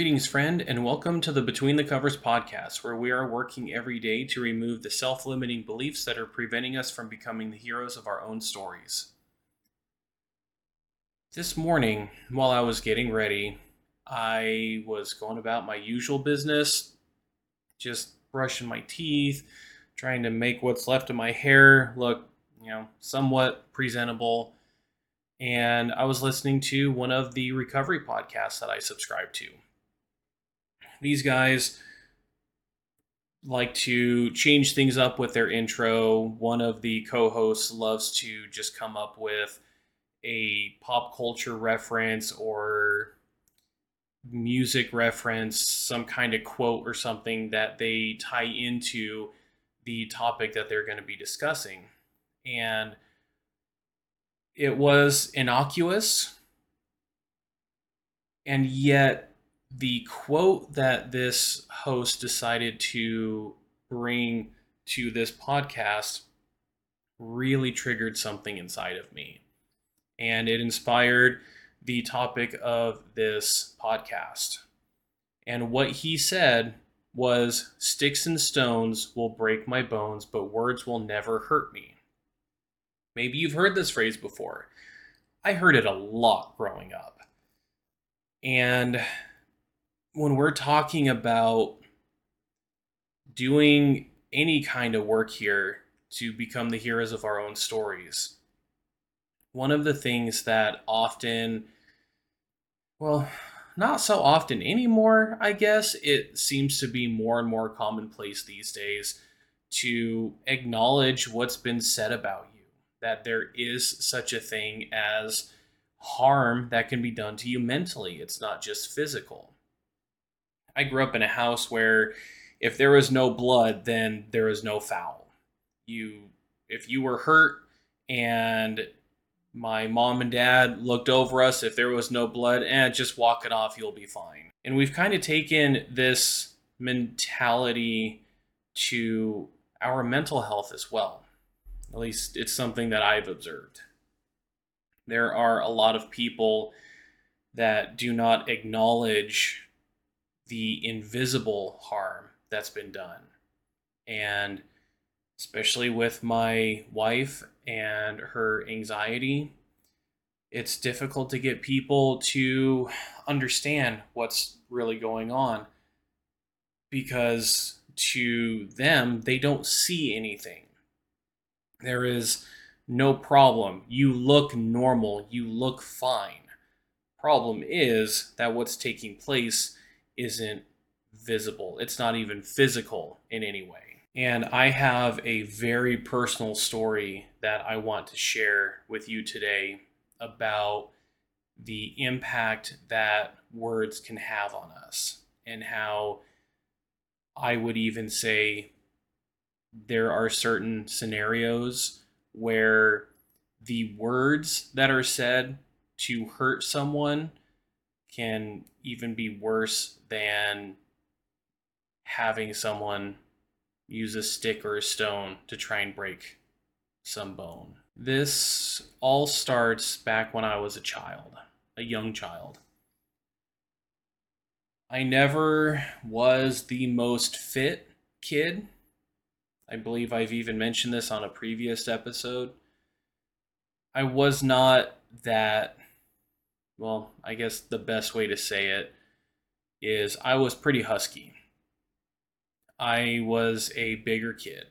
Greetings, friend, and welcome to the Between the Covers podcast, where we are working every day to remove the self limiting beliefs that are preventing us from becoming the heroes of our own stories. This morning, while I was getting ready, I was going about my usual business, just brushing my teeth, trying to make what's left of my hair look, you know, somewhat presentable. And I was listening to one of the recovery podcasts that I subscribe to these guys like to change things up with their intro. One of the co hosts loves to just come up with a pop culture reference or music reference, some kind of quote or something that they tie into the topic that they're going to be discussing. And it was innocuous, and yet the quote that this host decided to bring to this podcast really triggered something inside of me. And it inspired the topic of this podcast. And what he said was Sticks and stones will break my bones, but words will never hurt me. Maybe you've heard this phrase before. I heard it a lot growing up. And when we're talking about doing any kind of work here to become the heroes of our own stories, one of the things that often, well, not so often anymore, I guess, it seems to be more and more commonplace these days to acknowledge what's been said about you, that there is such a thing as harm that can be done to you mentally, it's not just physical. I grew up in a house where if there was no blood, then there was no foul. You, if you were hurt and my mom and dad looked over us, if there was no blood, and eh, just walk it off, you'll be fine. And we've kind of taken this mentality to our mental health as well. At least it's something that I've observed. There are a lot of people that do not acknowledge the invisible harm that's been done. And especially with my wife and her anxiety, it's difficult to get people to understand what's really going on because to them, they don't see anything. There is no problem. You look normal. You look fine. Problem is that what's taking place isn't visible. It's not even physical in any way. And I have a very personal story that I want to share with you today about the impact that words can have on us and how I would even say there are certain scenarios where the words that are said to hurt someone can even be worse than having someone use a stick or a stone to try and break some bone. This all starts back when I was a child, a young child. I never was the most fit kid. I believe I've even mentioned this on a previous episode. I was not that well, I guess the best way to say it is I was pretty husky. I was a bigger kid.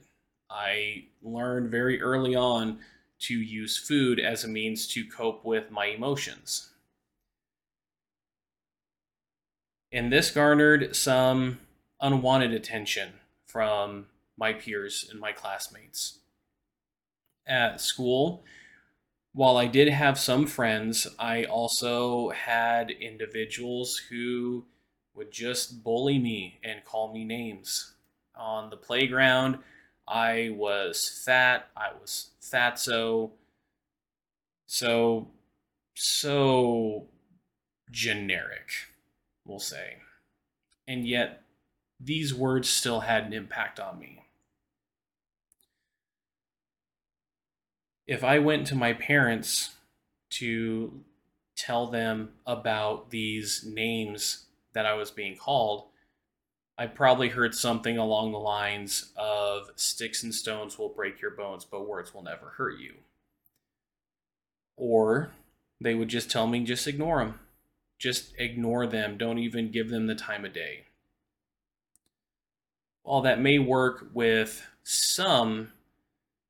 I learned very early on to use food as a means to cope with my emotions. And this garnered some unwanted attention from my peers and my classmates. At school, while I did have some friends, I also had individuals who would just bully me and call me names. On the playground, I was fat, I was fatso. So, so generic, we'll say. And yet, these words still had an impact on me. If I went to my parents to tell them about these names that I was being called, I probably heard something along the lines of sticks and stones will break your bones, but words will never hurt you. Or they would just tell me, just ignore them. Just ignore them. Don't even give them the time of day. While that may work with some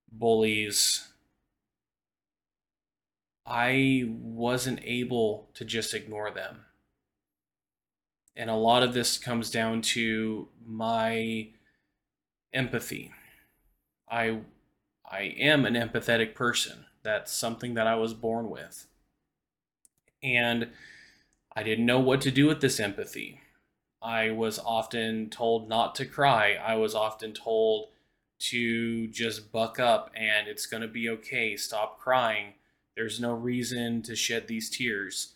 bullies, I wasn't able to just ignore them. And a lot of this comes down to my empathy. I I am an empathetic person. That's something that I was born with. And I didn't know what to do with this empathy. I was often told not to cry. I was often told to just buck up and it's going to be okay. Stop crying. There's no reason to shed these tears.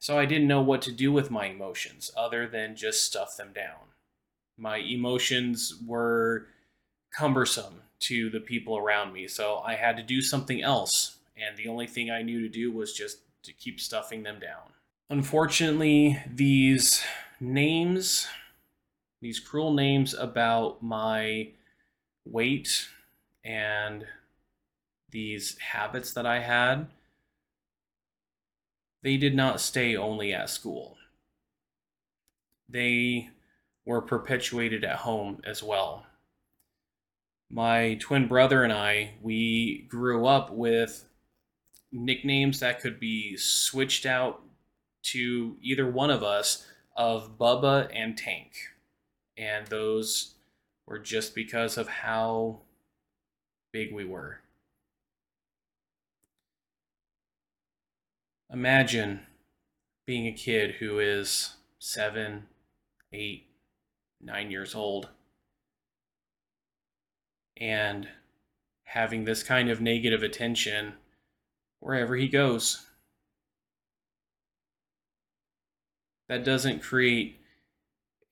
So I didn't know what to do with my emotions other than just stuff them down. My emotions were cumbersome to the people around me, so I had to do something else. And the only thing I knew to do was just to keep stuffing them down. Unfortunately, these names, these cruel names about my weight and these habits that I had, they did not stay only at school. They were perpetuated at home as well. My twin brother and I, we grew up with nicknames that could be switched out to either one of us of Bubba and Tank. And those were just because of how big we were. Imagine being a kid who is seven, eight, nine years old and having this kind of negative attention wherever he goes. That doesn't create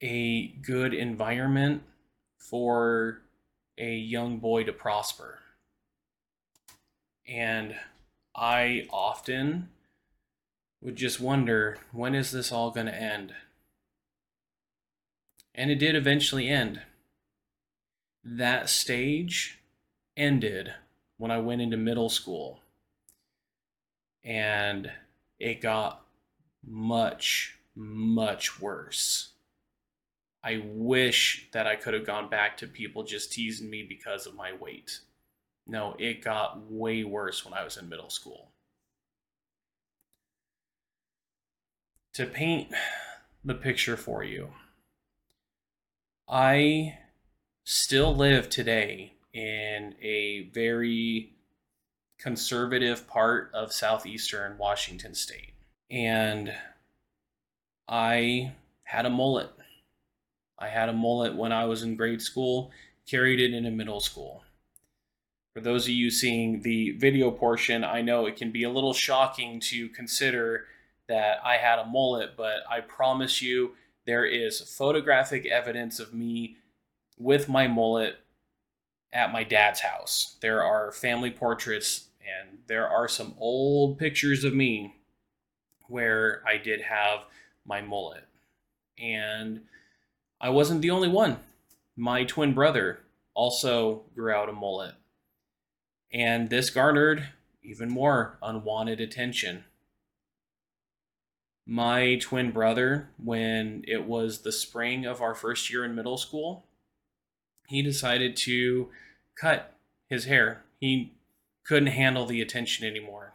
a good environment for a young boy to prosper. And I often would just wonder when is this all going to end? And it did eventually end. That stage ended when I went into middle school. And it got much, much worse. I wish that I could have gone back to people just teasing me because of my weight. No, it got way worse when I was in middle school. To paint the picture for you, I still live today in a very conservative part of southeastern Washington state. And I had a mullet. I had a mullet when I was in grade school, carried it into middle school. For those of you seeing the video portion, I know it can be a little shocking to consider that I had a mullet, but I promise you there is photographic evidence of me with my mullet at my dad's house. There are family portraits and there are some old pictures of me where I did have my mullet. And I wasn't the only one. My twin brother also grew out a mullet. And this garnered even more unwanted attention. My twin brother, when it was the spring of our first year in middle school, he decided to cut his hair. He couldn't handle the attention anymore.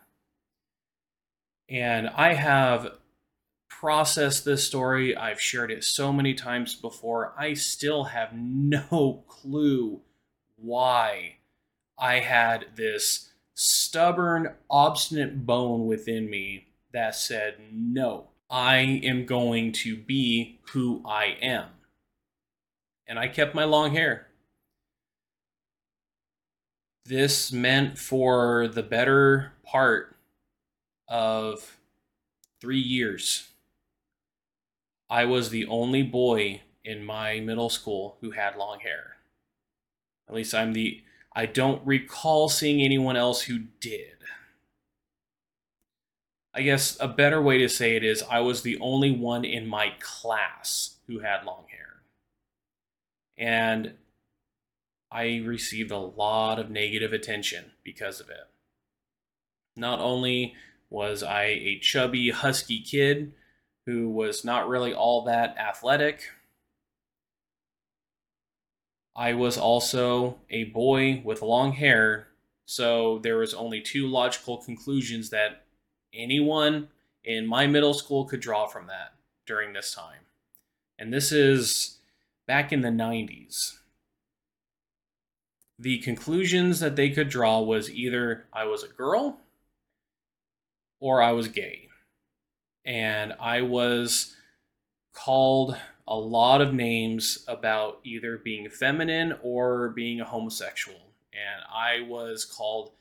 And I have processed this story. I've shared it so many times before. I still have no clue why I had this stubborn, obstinate bone within me that said, no, I am going to be who I am. And I kept my long hair. This meant for the better part of three years, I was the only boy in my middle school who had long hair. At least I'm the, I don't recall seeing anyone else who did. I guess a better way to say it is I was the only one in my class who had long hair. And I received a lot of negative attention because of it. Not only was I a chubby, husky kid who was not really all that athletic, I was also a boy with long hair, so there was only two logical conclusions that anyone in my middle school could draw from that during this time. And this is back in the 90s. The conclusions that they could draw was either I was a girl or I was gay. And I was called a lot of names about either being feminine or being a homosexual. And I was called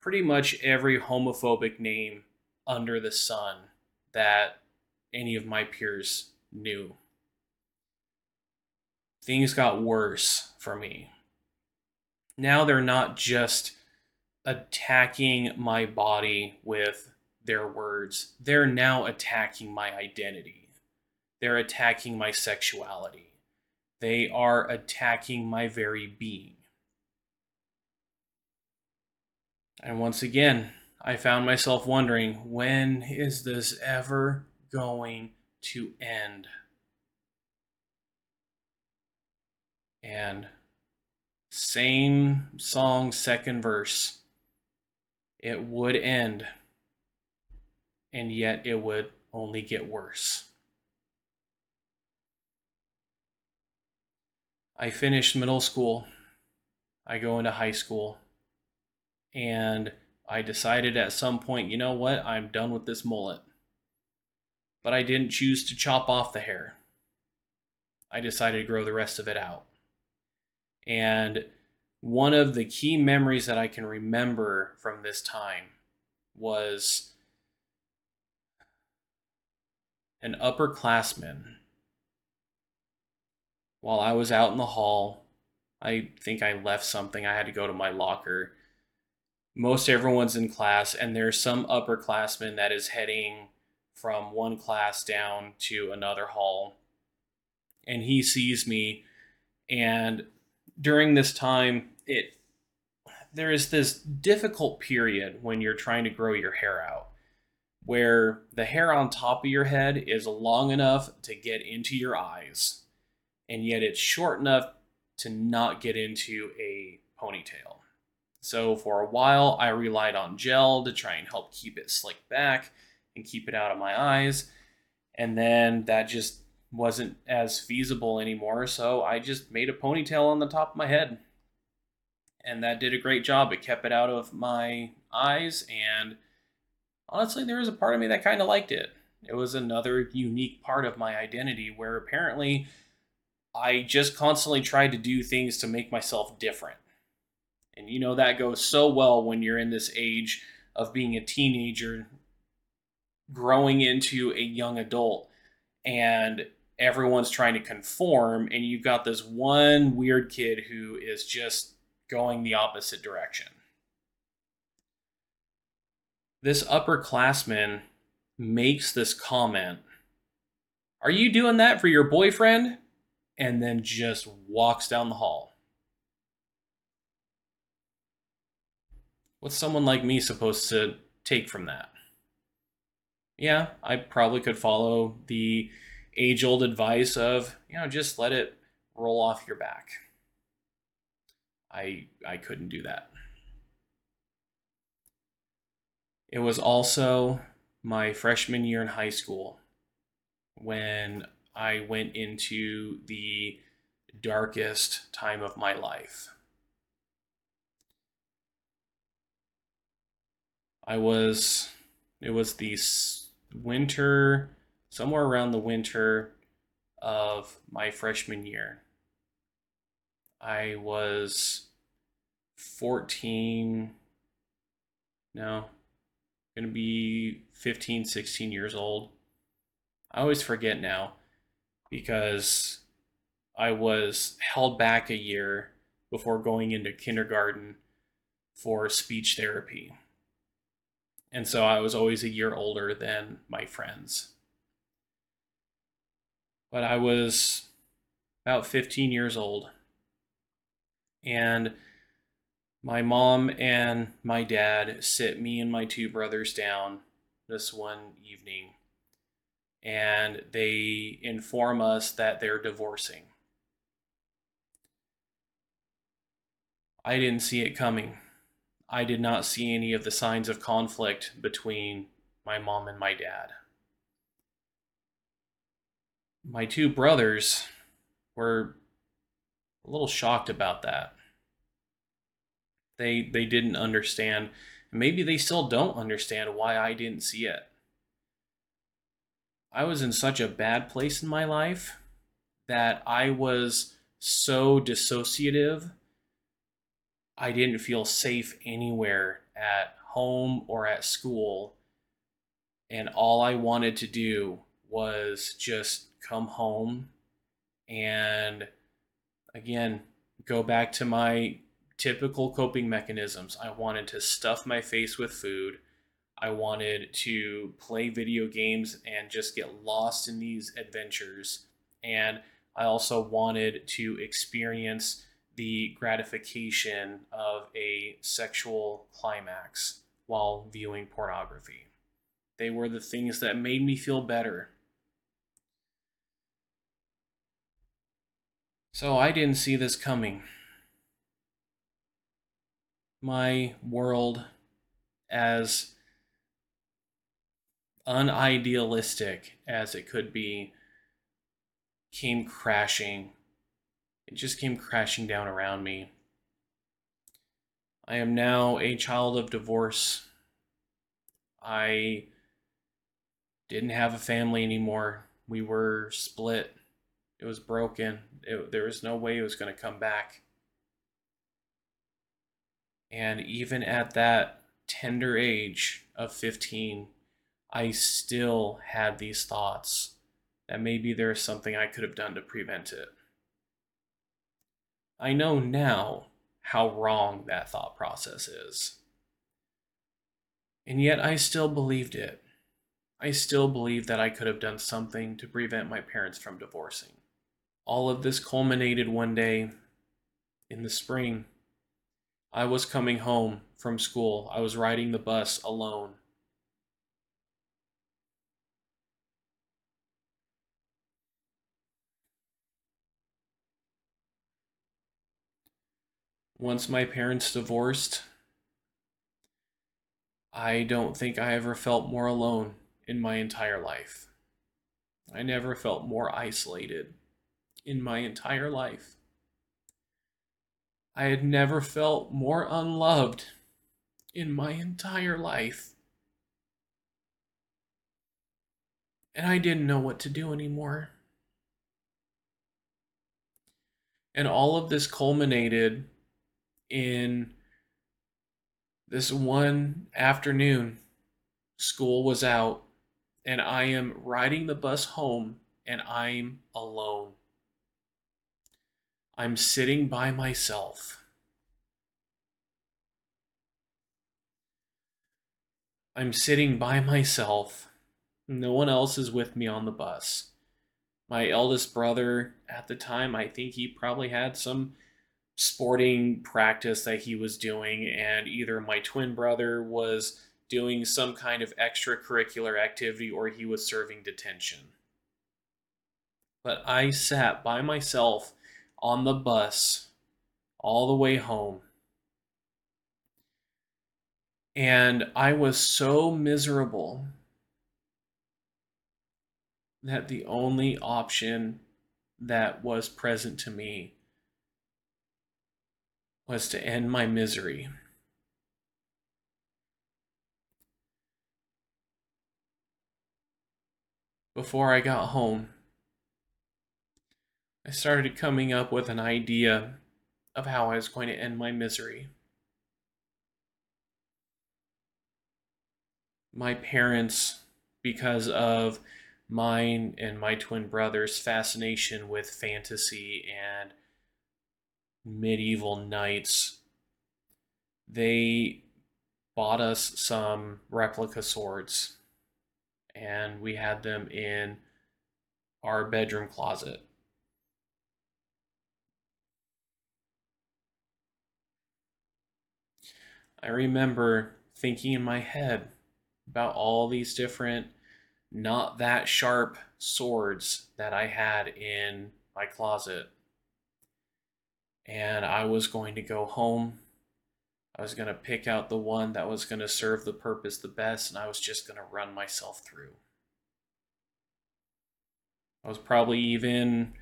pretty much every homophobic name under the sun that any of my peers knew. Things got worse for me. Now they're not just attacking my body with their words, they're now attacking my identity. They're attacking my sexuality. They are attacking my very being. And once again, I found myself wondering when is this ever going to end? And same song, second verse. It would end, and yet it would only get worse. I finished middle school. I go into high school. And I decided at some point, you know what, I'm done with this mullet. But I didn't choose to chop off the hair. I decided to grow the rest of it out. And one of the key memories that I can remember from this time was an upperclassman. While I was out in the hall, I think I left something. I had to go to my locker most everyone's in class, and there's some upperclassman that is heading from one class down to another hall. And he sees me, and during this time, it there is this difficult period when you're trying to grow your hair out where the hair on top of your head is long enough to get into your eyes and yet it's short enough to not get into a ponytail. So for a while, I relied on gel to try and help keep it slicked back and keep it out of my eyes. And then that just wasn't as feasible anymore. So I just made a ponytail on the top of my head. And that did a great job. It kept it out of my eyes. And honestly, there was a part of me that kind of liked it. It was another unique part of my identity where apparently I just constantly tried to do things to make myself different. And you know that goes so well when you're in this age of being a teenager growing into a young adult and everyone's trying to conform and you've got this one weird kid who is just going the opposite direction. This upperclassman makes this comment Are you doing that for your boyfriend? And then just walks down the hall. What's someone like me supposed to take from that? Yeah, I probably could follow the age old advice of, you know, just let it roll off your back. I I couldn't do that. It was also my freshman year in high school when I went into the darkest time of my life. I was, it was the winter, somewhere around the winter of my freshman year. I was 14, no, gonna be 15, 16 years old. I always forget now because I was held back a year before going into kindergarten for speech therapy And so I was always a year older than my friends. But I was about 15 years old. And my mom and my dad sit me and my two brothers down this one evening and they inform us that they're divorcing. I didn't see it coming. I did not see any of the signs of conflict between my mom and my dad. My two brothers were a little shocked about that. They they didn't understand. Maybe they still don't understand why I didn't see it. I was in such a bad place in my life that I was so dissociative. I didn't feel safe anywhere at home or at school. And all I wanted to do was just come home and again go back to my typical coping mechanisms. I wanted to stuff my face with food. I wanted to play video games and just get lost in these adventures. And I also wanted to experience the gratification of a sexual climax while viewing pornography. They were the things that made me feel better. So I didn't see this coming. My world as unidealistic as it could be came crashing. It just came crashing down around me. I am now a child of divorce. I didn't have a family anymore. We were split. It was broken. It, there was no way it was going to come back. And even at that tender age of 15, I still had these thoughts that maybe there's something I could have done to prevent it. I know now how wrong that thought process is. And yet I still believed it. I still believed that I could have done something to prevent my parents from divorcing. All of this culminated one day in the spring. I was coming home from school. I was riding the bus alone. Once my parents divorced, I don't think I ever felt more alone in my entire life. I never felt more isolated in my entire life. I had never felt more unloved in my entire life. And I didn't know what to do anymore. And all of this culminated in this one afternoon. School was out, and I am riding the bus home, and I'm alone. I'm sitting by myself. I'm sitting by myself. No one else is with me on the bus. My eldest brother, at the time, I think he probably had some sporting practice that he was doing, and either my twin brother was doing some kind of extracurricular activity or he was serving detention. But I sat by myself on the bus all the way home. And I was so miserable that the only option that was present to me was to end my misery. Before I got home, I started coming up with an idea of how I was going to end my misery. My parents, because of mine and my twin brother's fascination with fantasy and medieval knights, they bought us some replica swords and we had them in our bedroom closet. I remember thinking in my head about all these different not that sharp swords that I had in my closet. And I was going to go home. I was going to pick out the one that was going to serve the purpose the best, and I was just going to run myself through. I was probably even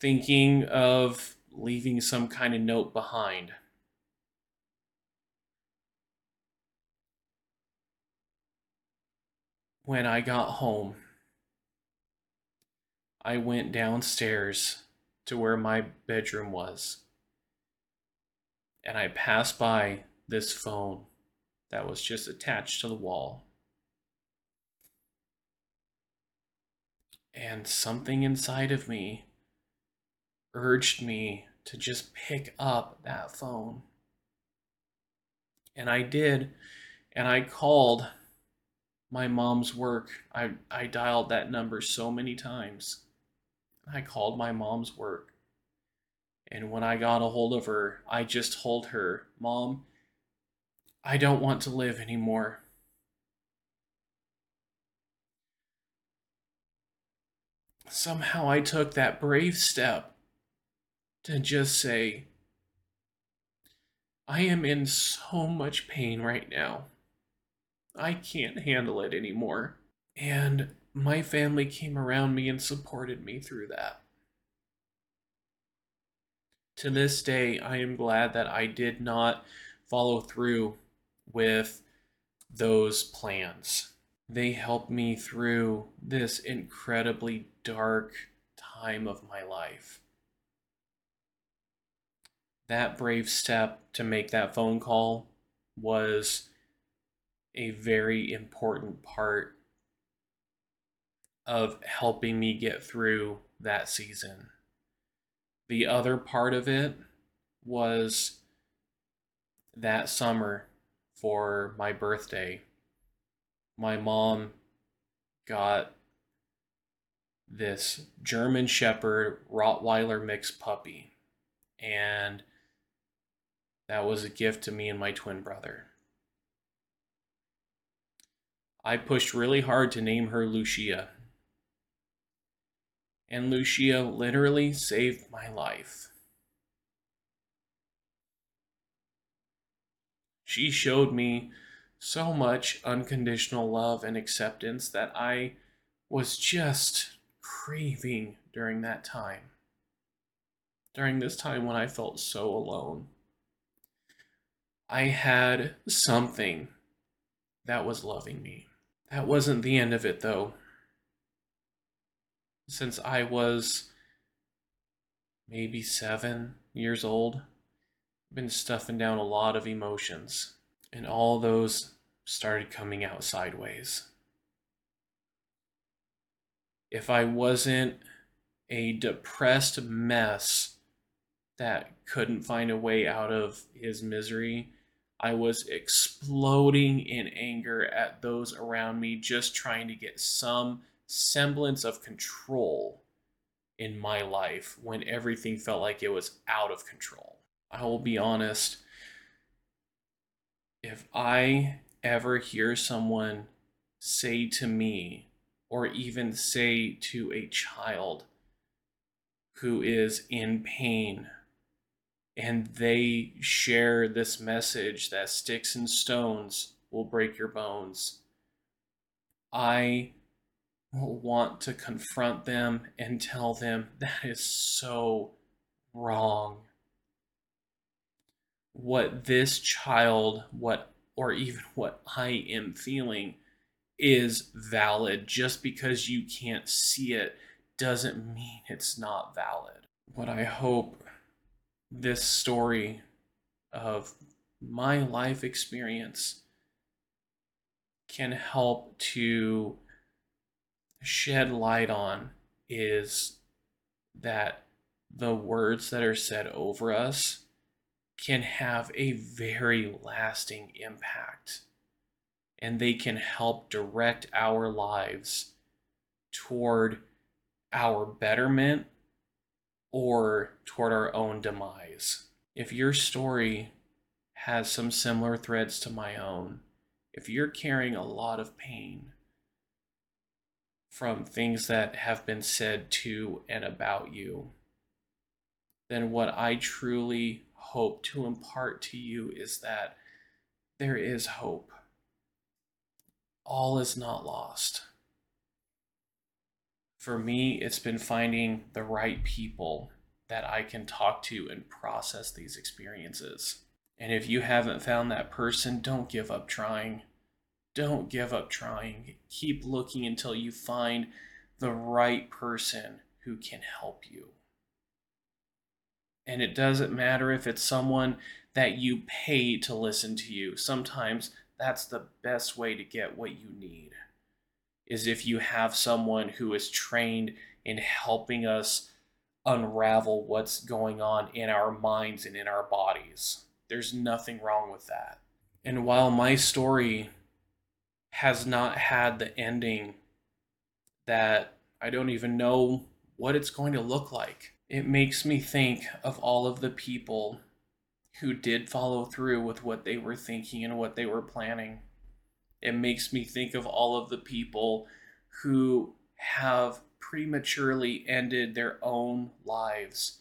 thinking of leaving some kind of note behind. When I got home, I went downstairs to where my bedroom was. And I passed by this phone that was just attached to the wall. And something inside of me urged me to just pick up that phone. And I did. And I called my mom's work. I, I dialed that number so many times. I called my mom's work. And when I got a hold of her, I just told her, Mom, I don't want to live anymore. Somehow I took that brave step to just say, I am in so much pain right now. I can't handle it anymore. And my family came around me and supported me through that. To this day, I am glad that I did not follow through with those plans. They helped me through this incredibly dark time of my life. That brave step to make that phone call was a very important part of helping me get through that season. The other part of it was that summer for my birthday. My mom got this German Shepherd Rottweiler mixed puppy, and that was a gift to me and my twin brother. I pushed really hard to name her Lucia and Lucia literally saved my life. She showed me so much unconditional love and acceptance that I was just craving during that time. During this time when I felt so alone. I had something that was loving me. That wasn't the end of it, though since I was maybe seven years old. I've been stuffing down a lot of emotions, and all those started coming out sideways. If I wasn't a depressed mess that couldn't find a way out of his misery, I was exploding in anger at those around me, just trying to get some semblance of control in my life when everything felt like it was out of control. I will be honest, if I ever hear someone say to me, or even say to a child who is in pain, and they share this message that sticks and stones will break your bones, I want to confront them and tell them that is so wrong. What this child, what or even what I am feeling is valid. Just because you can't see it doesn't mean it's not valid. What I hope this story of my life experience can help to shed light on is that the words that are said over us can have a very lasting impact and they can help direct our lives toward our betterment or toward our own demise. If your story has some similar threads to my own, if you're carrying a lot of pain from things that have been said to and about you, then what I truly hope to impart to you is that there is hope. All is not lost. For me, it's been finding the right people that I can talk to and process these experiences. And if you haven't found that person, don't give up trying. Don't give up trying. Keep looking until you find the right person who can help you. And it doesn't matter if it's someone that you pay to listen to you. Sometimes that's the best way to get what you need. Is if you have someone who is trained in helping us unravel what's going on in our minds and in our bodies. There's nothing wrong with that. And while my story has not had the ending that I don't even know what it's going to look like, it makes me think of all of the people who did follow through with what they were thinking and what they were planning. It makes me think of all of the people who have prematurely ended their own lives,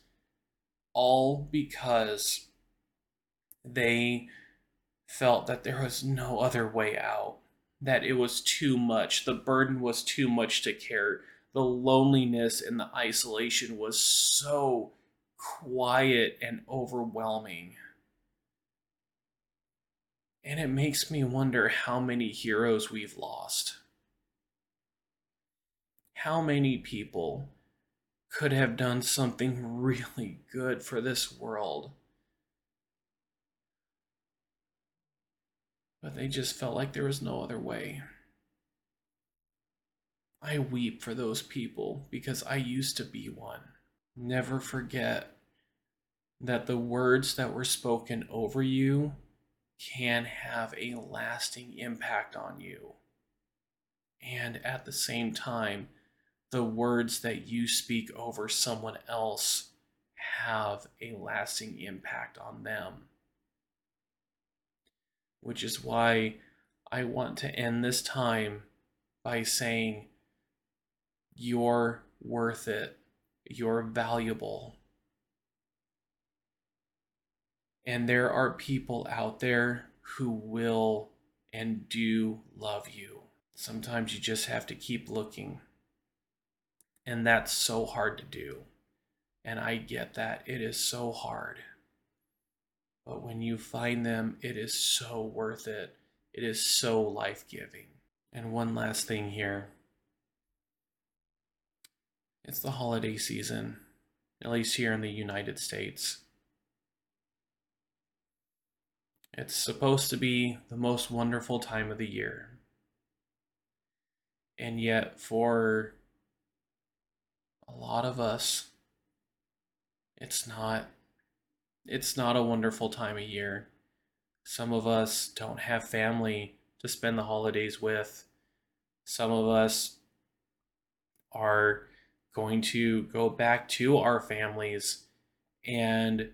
all because they felt that there was no other way out, that it was too much, the burden was too much to carry, the loneliness and the isolation was so quiet and overwhelming. And it makes me wonder how many heroes we've lost how many people could have done something really good for this world? But they just felt like there was no other way. I weep for those people because I used to be one. Never forget that the words that were spoken over you can have a lasting impact on you. And at the same time, the words that you speak over someone else have a lasting impact on them. Which is why I want to end this time by saying, You're worth it. You're valuable. And there are people out there who will and do love you. Sometimes you just have to keep looking. And that's so hard to do. And I get that. It is so hard. But when you find them, it is so worth it. It is so life giving. And one last thing here it's the holiday season, at least here in the United States. It's supposed to be the most wonderful time of the year. And yet, for a lot of us it's not it's not a wonderful time of year some of us don't have family to spend the holidays with some of us are going to go back to our families and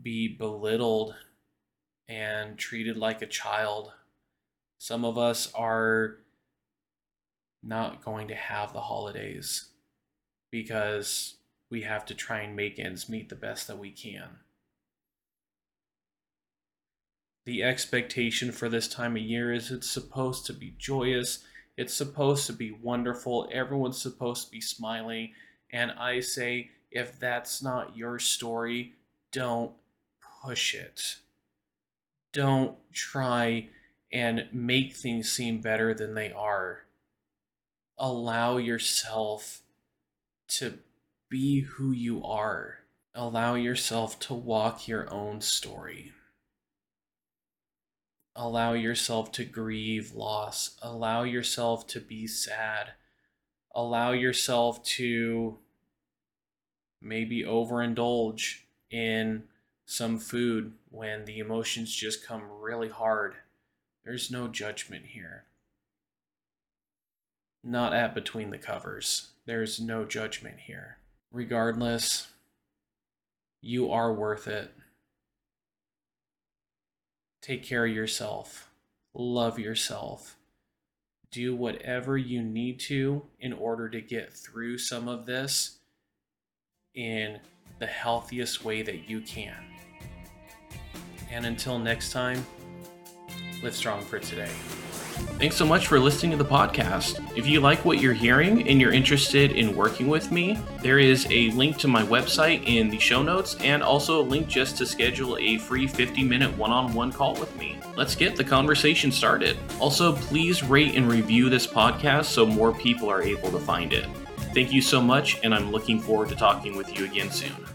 be belittled and treated like a child. Some of us are not going to have the holidays because we have to try and make ends meet the best that we can. The expectation for this time of year is it's supposed to be joyous, it's supposed to be wonderful, everyone's supposed to be smiling. And I say, if that's not your story, don't push it. Don't try and make things seem better than they are. Allow yourself to be who you are. Allow yourself to walk your own story. Allow yourself to grieve loss. Allow yourself to be sad. Allow yourself to maybe overindulge in some food when the emotions just come really hard. There's no judgment here. Not at between the covers. There's no judgment here. Regardless, you are worth it. Take care of yourself. Love yourself. Do whatever you need to in order to get through some of this in the healthiest way that you can. And until next time, live strong for today. Thanks so much for listening to the podcast. If you like what you're hearing and you're interested in working with me, there is a link to my website in the show notes and also a link just to schedule a free 50 minute one on one call with me. Let's get the conversation started. Also, please rate and review this podcast so more people are able to find it. Thank you so much, and I'm looking forward to talking with you again soon.